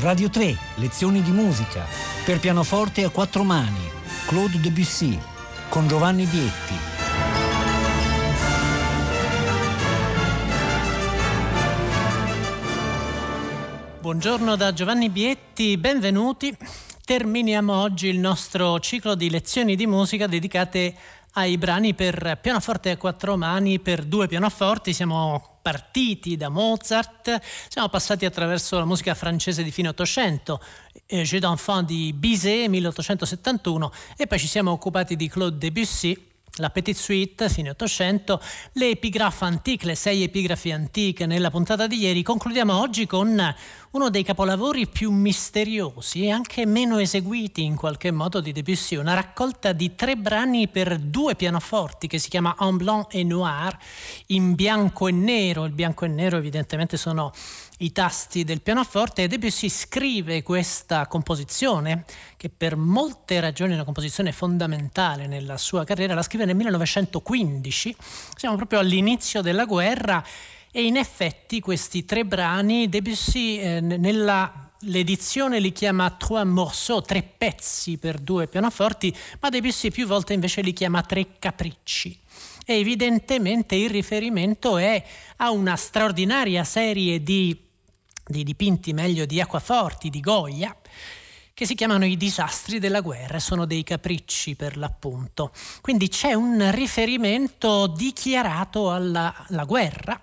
Radio 3, lezioni di musica, per pianoforte a quattro mani, Claude Debussy, con Giovanni Vietti. Buongiorno da Giovanni Bietti, benvenuti. Terminiamo oggi il nostro ciclo di lezioni di musica dedicate ai brani per pianoforte a quattro mani per due pianoforti. Siamo partiti da Mozart, siamo passati attraverso la musica francese di fine Ottocento, eh, Jeux d'enfant di Bizet 1871 e poi ci siamo occupati di Claude Debussy la Petite Suite, fine 800, le epigraffe antiche, le sei epigrafi antiche nella puntata di ieri. Concludiamo oggi con uno dei capolavori più misteriosi e anche meno eseguiti in qualche modo di Debussy, una raccolta di tre brani per due pianoforti che si chiama En Blanc et Noir, in bianco e nero. Il bianco e nero evidentemente sono i tasti del pianoforte e Debussy scrive questa composizione che per molte ragioni è una composizione fondamentale nella sua carriera, la scrive nel 1915, siamo proprio all'inizio della guerra e in effetti questi tre brani Debussy eh, nella L'edizione li chiama Trois morceaux, tre pezzi per due pianoforti, ma Debussy più volte invece li chiama tre capricci. E evidentemente il riferimento è a una straordinaria serie di dei dipinti meglio di acquaforti di Goya, che si chiamano i disastri della guerra, sono dei capricci per l'appunto. Quindi c'è un riferimento dichiarato alla, alla guerra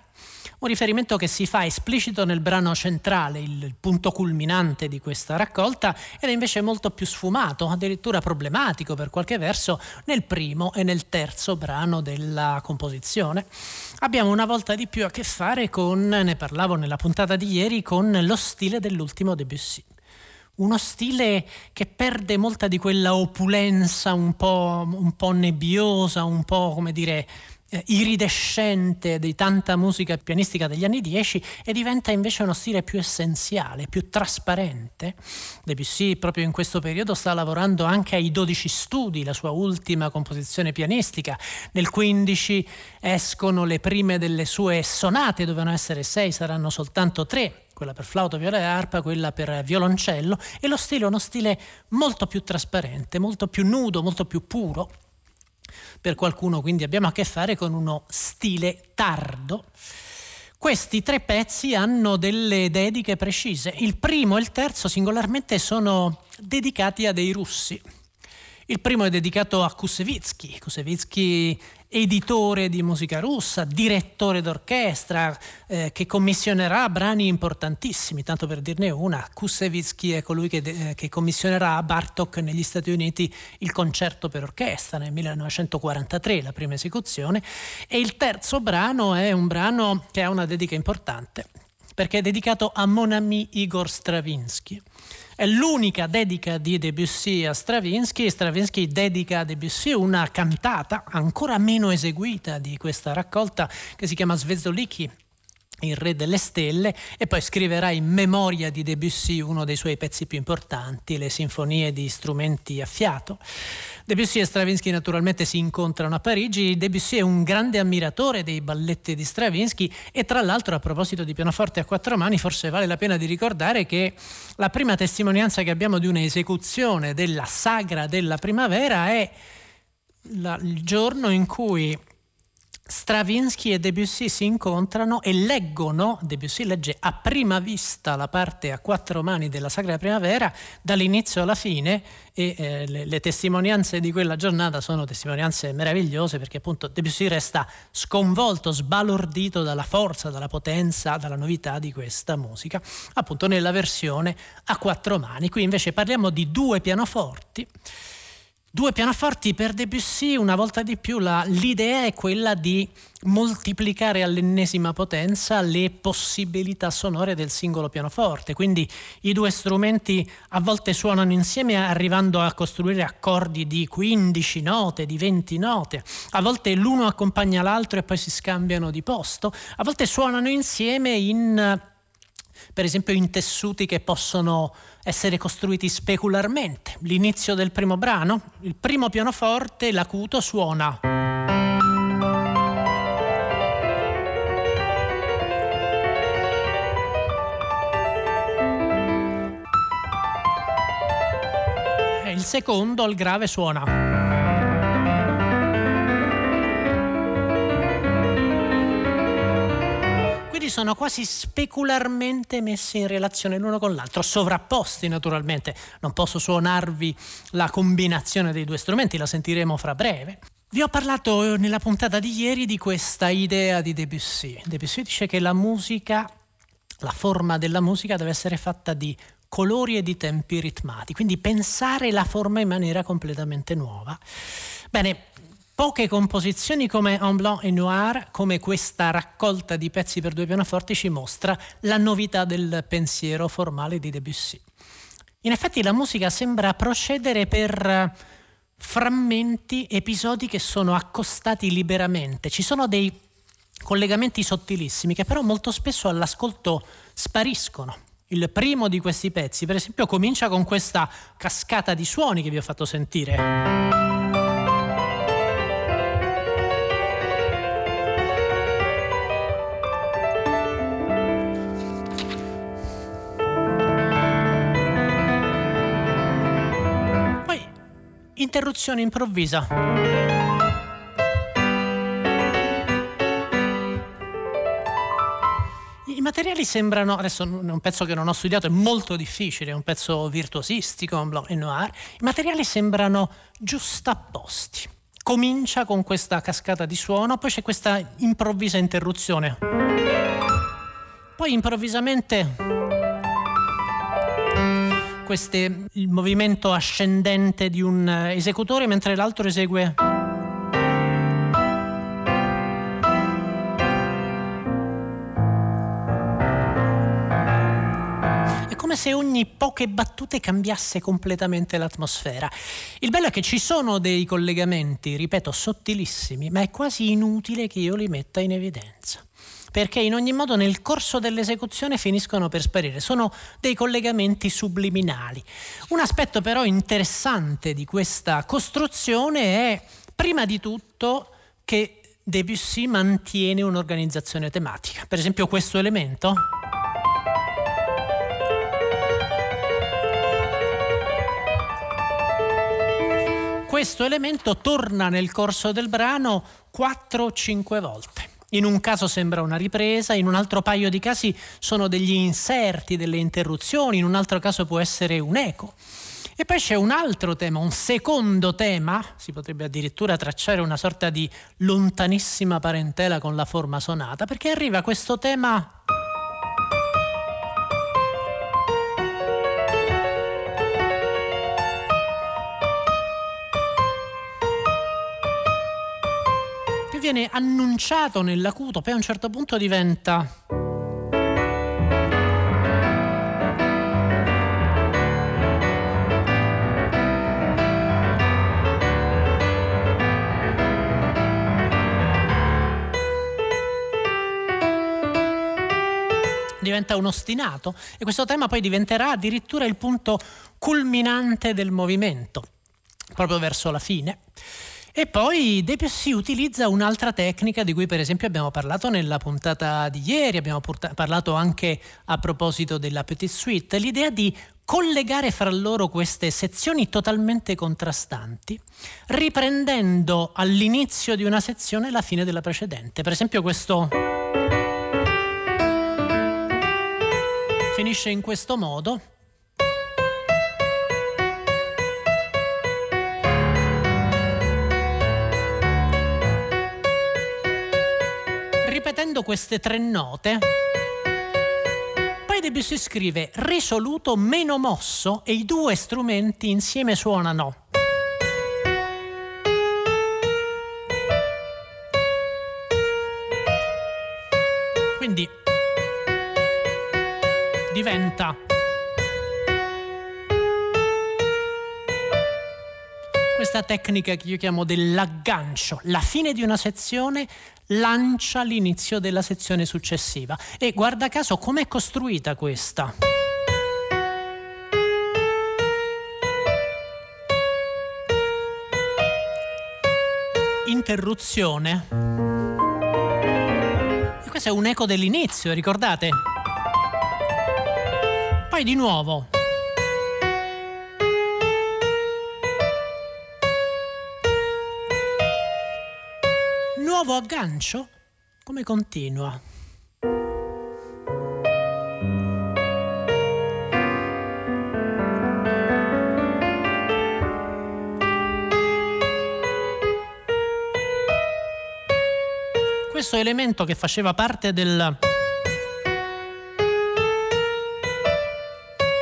un riferimento che si fa esplicito nel brano centrale, il punto culminante di questa raccolta, ed è invece molto più sfumato, addirittura problematico per qualche verso, nel primo e nel terzo brano della composizione. Abbiamo una volta di più a che fare con, ne parlavo nella puntata di ieri, con lo stile dell'ultimo Debussy uno stile che perde molta di quella opulenza un po', un po', nebbiosa, un po' come dire eh, iridescente di tanta musica pianistica degli anni 10 e diventa invece uno stile più essenziale, più trasparente. Debussy proprio in questo periodo sta lavorando anche ai 12 studi, la sua ultima composizione pianistica. Nel 15 escono le prime delle sue sonate, dovevano essere sei, saranno soltanto tre quella per flauto, viola e arpa, quella per violoncello, e lo stile è uno stile molto più trasparente, molto più nudo, molto più puro per qualcuno, quindi abbiamo a che fare con uno stile tardo. Questi tre pezzi hanno delle dediche precise. Il primo e il terzo singolarmente sono dedicati a dei russi. Il primo è dedicato a Kusevitsky. Kusevitsky editore di musica russa, direttore d'orchestra, eh, che commissionerà brani importantissimi, tanto per dirne una, Kusevitsky è colui che, eh, che, commissionerà a Bartok negli Stati Uniti il concerto per orchestra nel 1943, la prima esecuzione, e il terzo brano è un brano che ha una dedica importante, perché è dedicato a Mon ami Igor Stravinsky. È l'unica dedica di Debussy a Stravinsky. Stravinsky dedica a Debussy una cantata ancora meno eseguita di questa raccolta che si chiama Svezdoliki il re delle stelle e poi scriverà in memoria di Debussy uno dei suoi pezzi più importanti, le sinfonie di strumenti a fiato. Debussy e Stravinsky naturalmente si incontrano a Parigi, Debussy è un grande ammiratore dei balletti di Stravinsky e tra l'altro a proposito di pianoforte a quattro mani forse vale la pena di ricordare che la prima testimonianza che abbiamo di un'esecuzione della sagra della primavera è la, il giorno in cui Stravinsky e Debussy si incontrano e leggono, Debussy legge a prima vista la parte a quattro mani della Sagra Primavera dall'inizio alla fine e eh, le, le, testimonianze di quella giornata sono testimonianze meravigliose perché appunto Debussy resta sconvolto, sbalordito dalla forza, dalla potenza, dalla novità di questa musica, appunto nella versione a quattro mani. Qui invece parliamo di due pianoforti Due pianoforti per Debussy, una volta di più la, l'idea è quella di moltiplicare all'ennesima potenza le possibilità sonore del singolo pianoforte, quindi i due strumenti a volte suonano insieme arrivando a costruire accordi di 15 note, di 20 note, a volte l'uno accompagna l'altro e poi si scambiano di posto, a volte suonano insieme in per esempio in tessuti che possono essere costruiti specularmente. L'inizio del primo brano, il primo pianoforte, l'acuto suona. E il secondo al grave suona. Sono quasi specularmente messi in relazione l'uno con l'altro, sovrapposti naturalmente. Non posso suonarvi la combinazione dei due strumenti, la sentiremo fra breve. Vi ho parlato nella puntata di ieri di questa idea di Debussy. Debussy dice che la musica, la forma della musica deve essere fatta di colori e di tempi ritmati, quindi pensare la forma in maniera completamente nuova. Bene, Poche composizioni come En Blanc et Noir, come questa raccolta di pezzi per due pianoforti, ci mostra la novità del pensiero formale di Debussy. In effetti la musica sembra procedere per frammenti, episodi che sono accostati liberamente. Ci sono dei collegamenti sottilissimi che però molto spesso all'ascolto spariscono. Il primo di questi pezzi, per esempio, comincia con questa cascata di suoni che vi ho fatto sentire. Interruzione improvvisa. I materiali sembrano, adesso è un pezzo che non ho studiato, è molto difficile, è un pezzo virtuosistico, un et noir, i materiali sembrano giustapposti. Comincia con questa cascata di suono, poi c'è questa improvvisa interruzione. Poi improvvisamente queste, il movimento ascendente di un eh, esecutore mentre l'altro esegue È come se ogni poche battute cambiasse completamente l'atmosfera. Il bello è che ci sono dei collegamenti, ripeto, sottilissimi, ma è quasi inutile che io li metta in evidenza perché in ogni modo nel corso dell'esecuzione finiscono per sparire, sono dei collegamenti subliminali. Un aspetto però interessante di questa costruzione è prima di tutto che Debussy mantiene un'organizzazione tematica. Per esempio questo elemento questo elemento torna nel corso del brano 4-5 volte. In un caso sembra una ripresa, in un altro paio di casi sono degli inserti, delle interruzioni, in un altro caso può essere un eco. E poi c'è un altro tema, un secondo tema, si potrebbe addirittura tracciare una sorta di lontanissima parentela con la forma sonata, perché arriva questo tema viene annunciato nell'acuto, poi a un certo punto diventa... diventa un ostinato e questo tema poi diventerà addirittura il punto culminante del movimento, proprio verso la fine. E poi Debussy utilizza un'altra tecnica di cui per esempio abbiamo parlato nella puntata di ieri, abbiamo parlato anche a proposito della Petite Suite, l'idea di collegare fra loro queste sezioni totalmente contrastanti, riprendendo all'inizio di una sezione la fine della precedente. Per esempio questo finisce in questo modo. Ripetendo queste tre note, poi Debussy scrive risoluto meno mosso e i due strumenti insieme suonano. Quindi diventa questa tecnica che io chiamo dell'aggancio. La fine di una sezione lancia l'inizio della sezione successiva. E guarda caso com'è costruita questa? Interruzione. E questo è un eco dell'inizio, ricordate? Poi di nuovo. Nuovo aggancio? Come continua? Questo elemento che faceva parte del...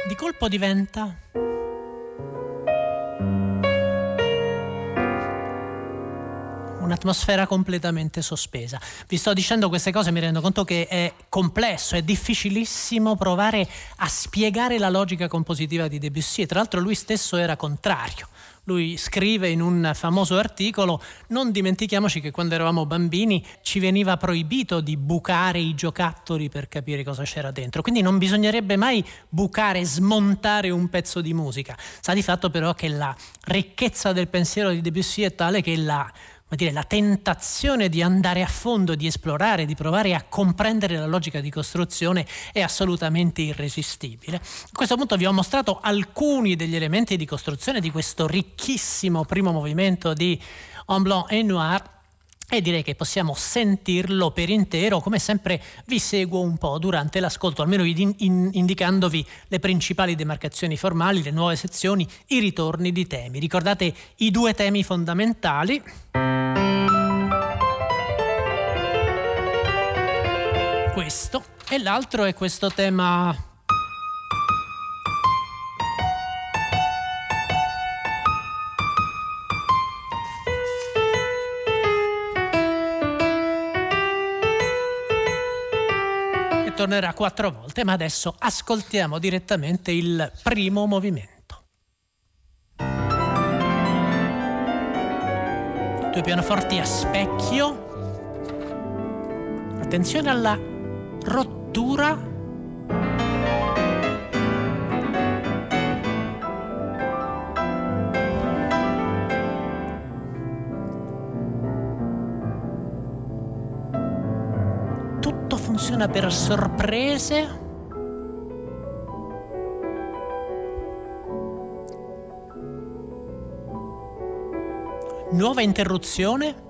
Di colpo diventa un'atmosfera completamente sospesa. Vi sto dicendo queste cose, mi rendo conto che è complesso, è difficilissimo provare a spiegare la logica compositiva di Debussy tra l'altro lui stesso era contrario. Lui scrive in un famoso articolo, non dimentichiamoci che quando eravamo bambini ci veniva proibito di bucare i giocattoli per capire cosa c'era dentro, quindi non bisognerebbe mai bucare, smontare un pezzo di musica. Sa di fatto però che la ricchezza del pensiero di Debussy è tale che la dire, la tentazione di andare a fondo, di esplorare, di provare a comprendere la logica di costruzione è assolutamente irresistibile. A questo punto vi ho mostrato alcuni degli elementi di costruzione di questo ricchissimo primo movimento di Blanc et Noir e direi che possiamo sentirlo per intero. Come sempre vi seguo un po' durante l'ascolto, almeno indicandovi le principali demarcazioni formali, le nuove sezioni, i ritorni di temi. Ricordate i due temi fondamentali. Questo e l'altro è questo tema tornerà quattro volte, ma adesso ascoltiamo direttamente il primo movimento. Due pianoforti a specchio. Attenzione alla rottura funziona per sorprese. Nuova interruzione.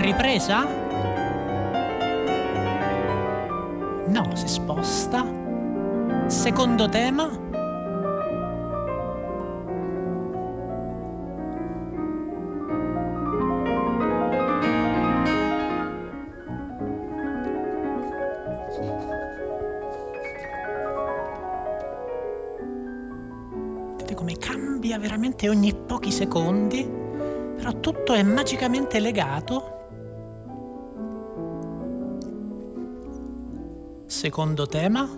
Ripresa? No, si sposta. Secondo tema. Vedete come cambia veramente ogni pochi secondi, però tutto è magicamente legato Secondo tema.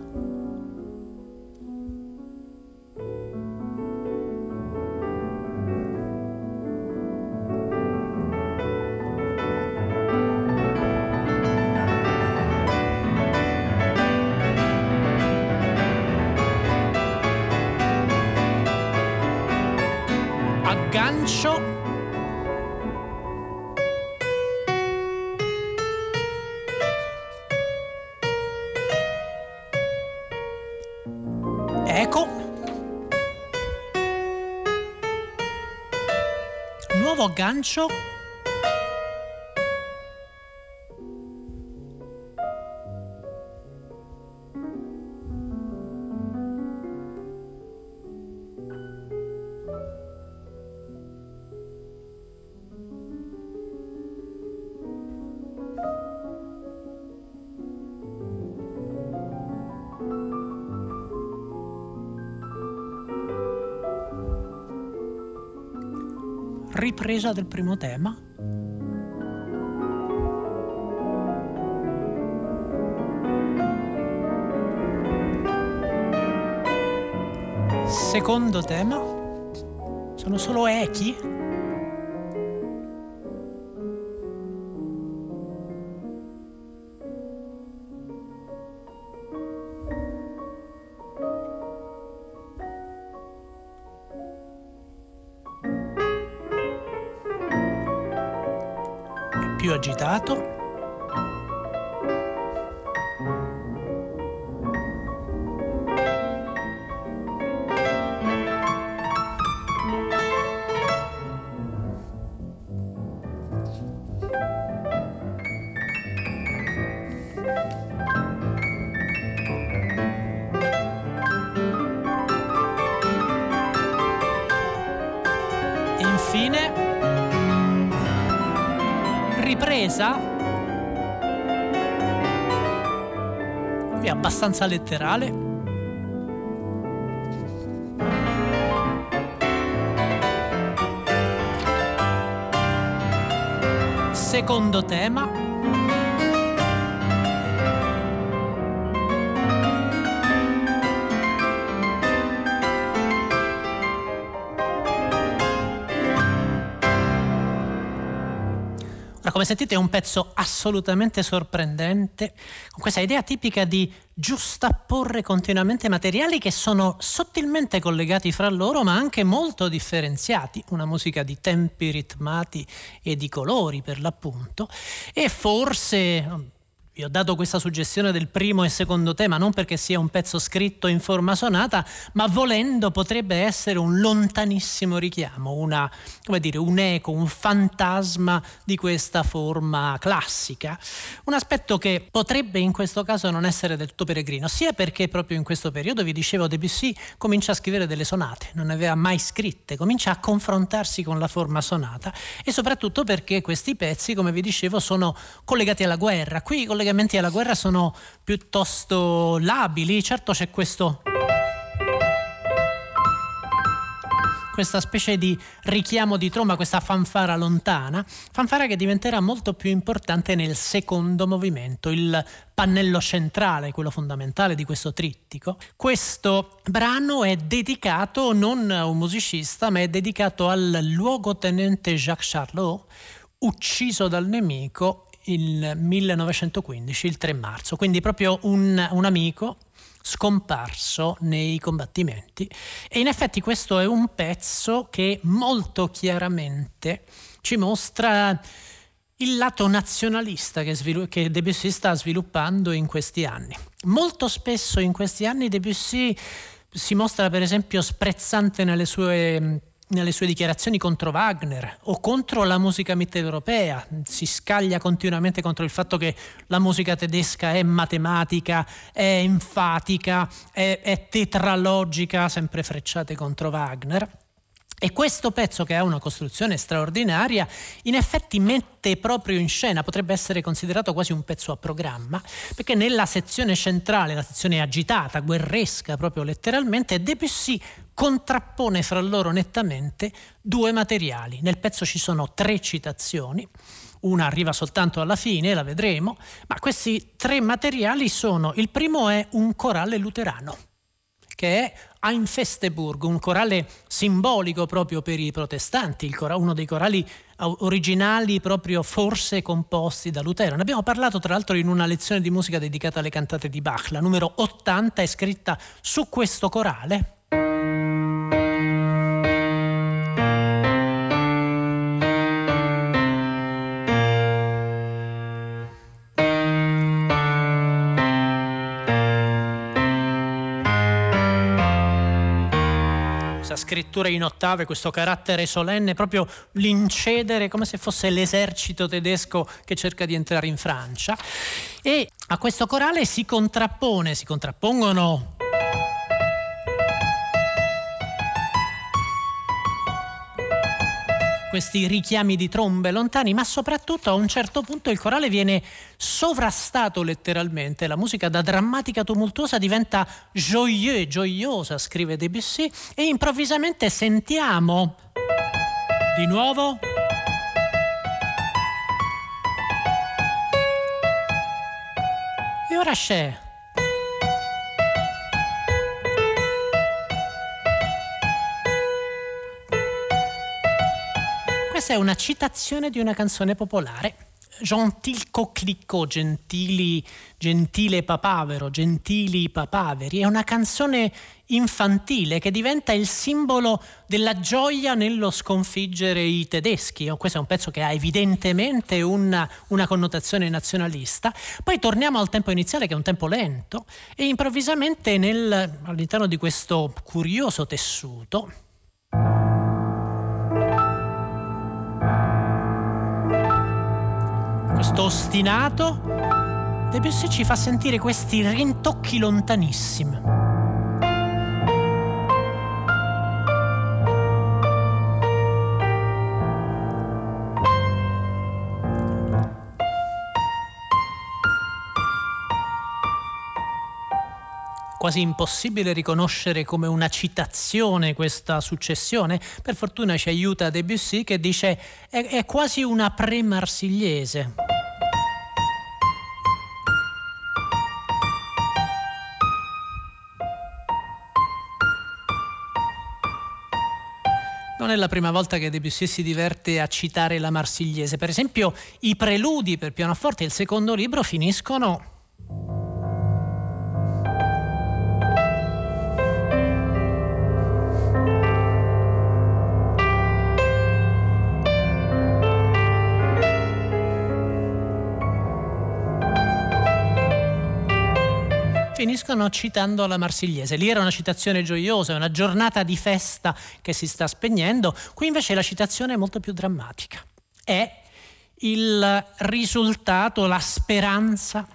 Aggancio Nuovo ripresa del primo tema. Secondo tema. Sono solo echi fine, ripresa, è abbastanza letterale. Secondo tema. Come sentite è un pezzo assolutamente sorprendente, con questa idea tipica di giustapporre continuamente materiali che sono sottilmente collegati fra loro ma anche molto differenziati, una musica di tempi ritmati e di colori per l'appunto, e forse vi ho dato questa suggestione del primo e secondo tema non perché sia un pezzo scritto in forma sonata, ma volendo potrebbe essere un lontanissimo richiamo, una, dire, un eco, un fantasma di questa forma classica. Un aspetto che potrebbe in questo caso non essere del tutto peregrino, sia perché proprio in questo periodo, vi dicevo, Debussy comincia a scrivere delle sonate, non ne aveva mai scritte, comincia a confrontarsi con la forma sonata e soprattutto perché questi pezzi, come vi dicevo, sono collegati alla guerra. Qui collegamenti alla guerra sono piuttosto labili, certo c'è questo questa specie di richiamo di tromba, questa fanfara lontana, fanfara che diventerà molto più importante nel secondo movimento, il pannello centrale, quello fondamentale di questo trittico. Questo brano è dedicato non a un musicista, ma è dedicato al luogotenente Jacques Charlot, ucciso dal nemico il 1915, il 3 marzo, quindi proprio un, un amico scomparso nei combattimenti e in effetti questo è un pezzo che molto chiaramente ci mostra il lato nazionalista che, svilu- che, Debussy sta sviluppando in questi anni. Molto spesso in questi anni Debussy si mostra per esempio sprezzante nelle sue nelle sue dichiarazioni contro Wagner o contro la musica mitteleuropea, si scaglia continuamente contro il fatto che la musica tedesca è matematica, è enfatica, è, è tetralogica, sempre frecciate contro Wagner. E questo pezzo, che ha una costruzione straordinaria, in effetti mette proprio in scena, potrebbe essere considerato quasi un pezzo a programma, perché nella sezione centrale, la sezione agitata, guerresca proprio letteralmente, Debussy contrappone fra loro nettamente due materiali. Nel pezzo ci sono tre citazioni, una arriva soltanto alla fine, la vedremo, ma questi tre materiali sono, il primo è un corale luterano, che è Ein Festeburg, un corale simbolico proprio per i protestanti, uno dei corali originali proprio forse composti da Lutero. Ne abbiamo parlato tra l'altro in una lezione di musica dedicata alle cantate di Bach, la numero 80 è scritta su questo corale scrittura in ottave, questo carattere solenne, proprio l'incedere come se fosse l'esercito tedesco che cerca di entrare in Francia. E a questo corale si contrappone, si contrappongono questi richiami di trombe lontani, ma soprattutto a un certo punto il corale viene sovrastato letteralmente, la musica da drammatica tumultuosa diventa joyeux, gioiosa, scrive Debussy, e improvvisamente sentiamo di nuovo e ora c'è Questa è una citazione di una canzone popolare. Gentil coquelicot, gentili, gentile papavero, gentili papaveri, è una canzone infantile che diventa il simbolo della gioia nello sconfiggere i tedeschi. Oh, questo è un pezzo che ha evidentemente una, una connotazione nazionalista. Poi torniamo al tempo iniziale che è un tempo lento e improvvisamente nel, all'interno di questo curioso tessuto questo ostinato, Debussy ci fa sentire questi rintocchi lontanissimi. Quasi impossibile riconoscere come una citazione questa successione. Per fortuna ci aiuta Debussy che dice è, è quasi una pre-marsigliese. Non è la prima volta che Debussy si diverte a citare la Marsigliese. Per esempio, i preludi per pianoforte, il secondo libro, finiscono finiscono citando la Marsigliese. Lì era una citazione gioiosa, una giornata di festa che si sta spegnendo, qui invece la citazione è molto più drammatica. È il risultato, la speranza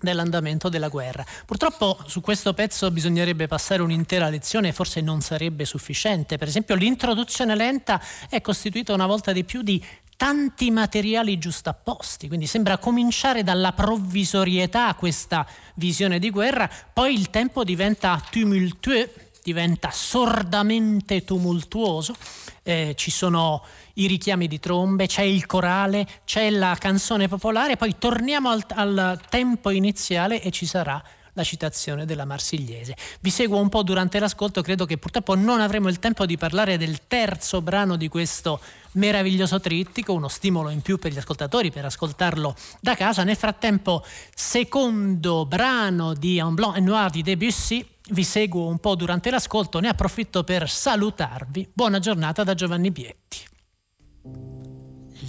dell'andamento della guerra. Purtroppo su questo pezzo bisognerebbe passare un'intera lezione forse non sarebbe sufficiente. Per esempio l'introduzione lenta è costituita una volta di più di tanti materiali giustapposti, quindi sembra cominciare dalla provvisorietà questa visione di guerra, poi il tempo diventa tumultueux, diventa sordamente tumultuoso, eh, ci sono i richiami di trombe, c'è il corale, c'è la canzone popolare, poi torniamo al, al tempo iniziale e ci sarà la citazione della Marsigliese. Vi seguo un po' durante l'ascolto, credo che purtroppo non avremo il tempo di parlare del terzo brano di questo meraviglioso trittico, uno stimolo in più per gli ascoltatori per ascoltarlo da casa. Nel frattempo, secondo brano di Un Blanc et Noir di Debussy, vi seguo un po' durante l'ascolto, ne approfitto per salutarvi. Buona giornata da Giovanni Bietti.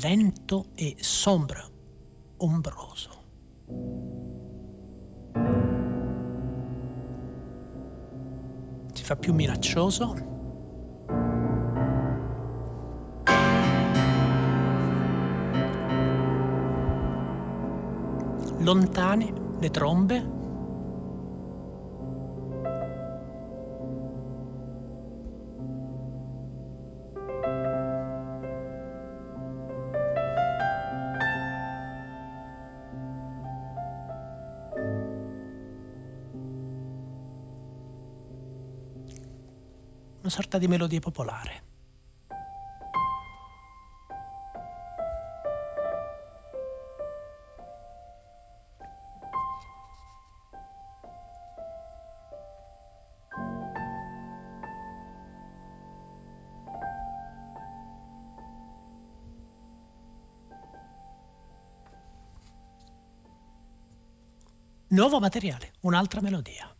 Lento e sombro, ombroso. Si fa più minaccioso lontane le trombe. Una sorta di melodia popolare. Nuovo materiale, un'altra melodia.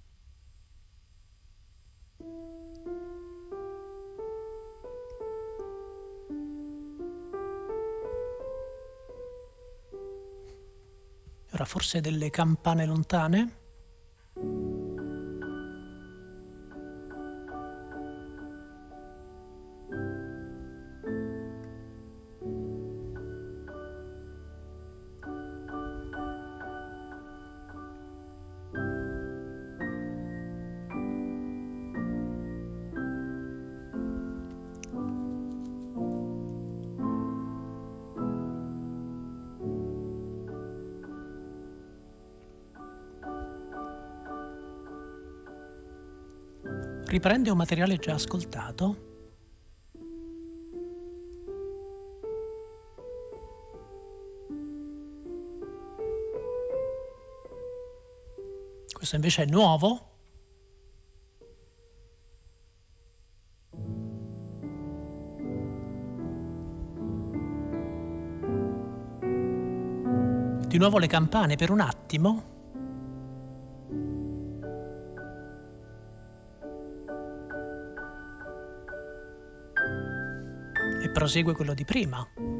Ora forse delle campane lontane? Riprende un materiale già ascoltato? Questo invece è nuovo? Di nuovo le campane per un attimo prosegue quello di prima.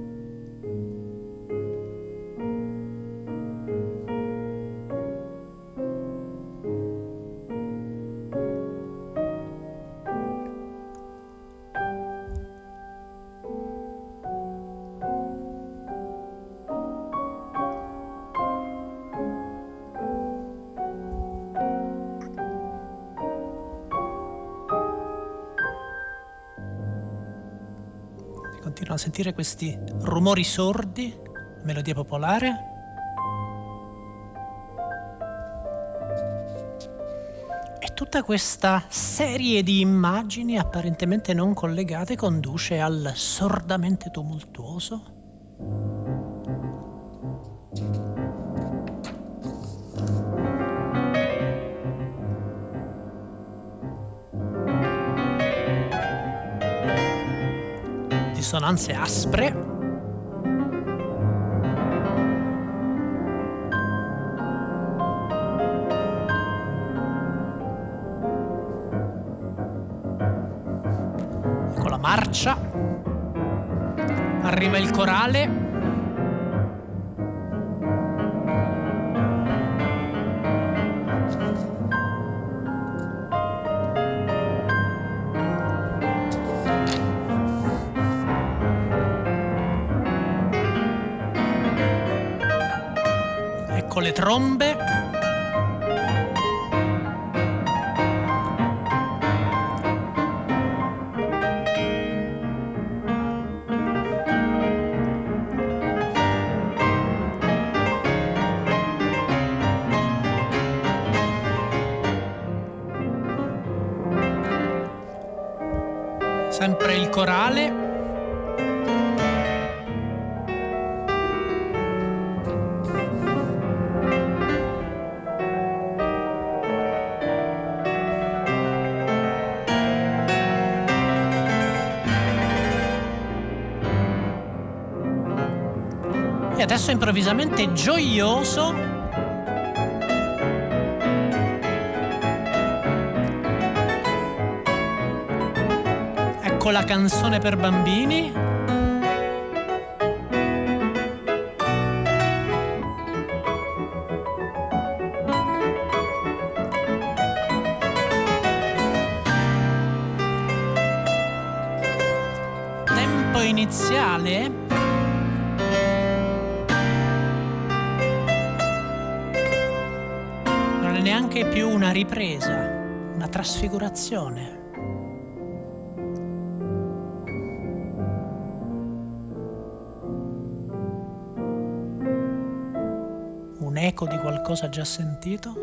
Sentire questi rumori sordi, melodia popolare. E tutta questa serie di immagini apparentemente non collegate conduce al sordamente tumultuoso? Dissonanze aspre marcia, arriva il corale. Le trombe. Adesso improvvisamente gioioso con la canzone per bambini. Ripresa, una trasfigurazione. eco di qualcosa già sentito?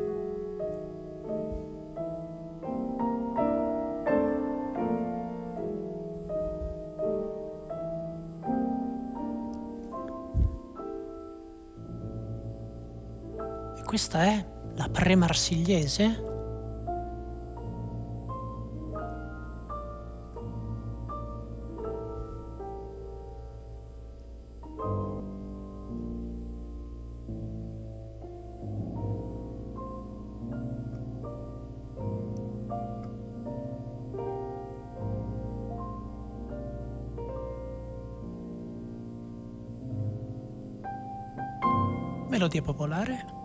Questa è la pre-marsigliese? melodia popolare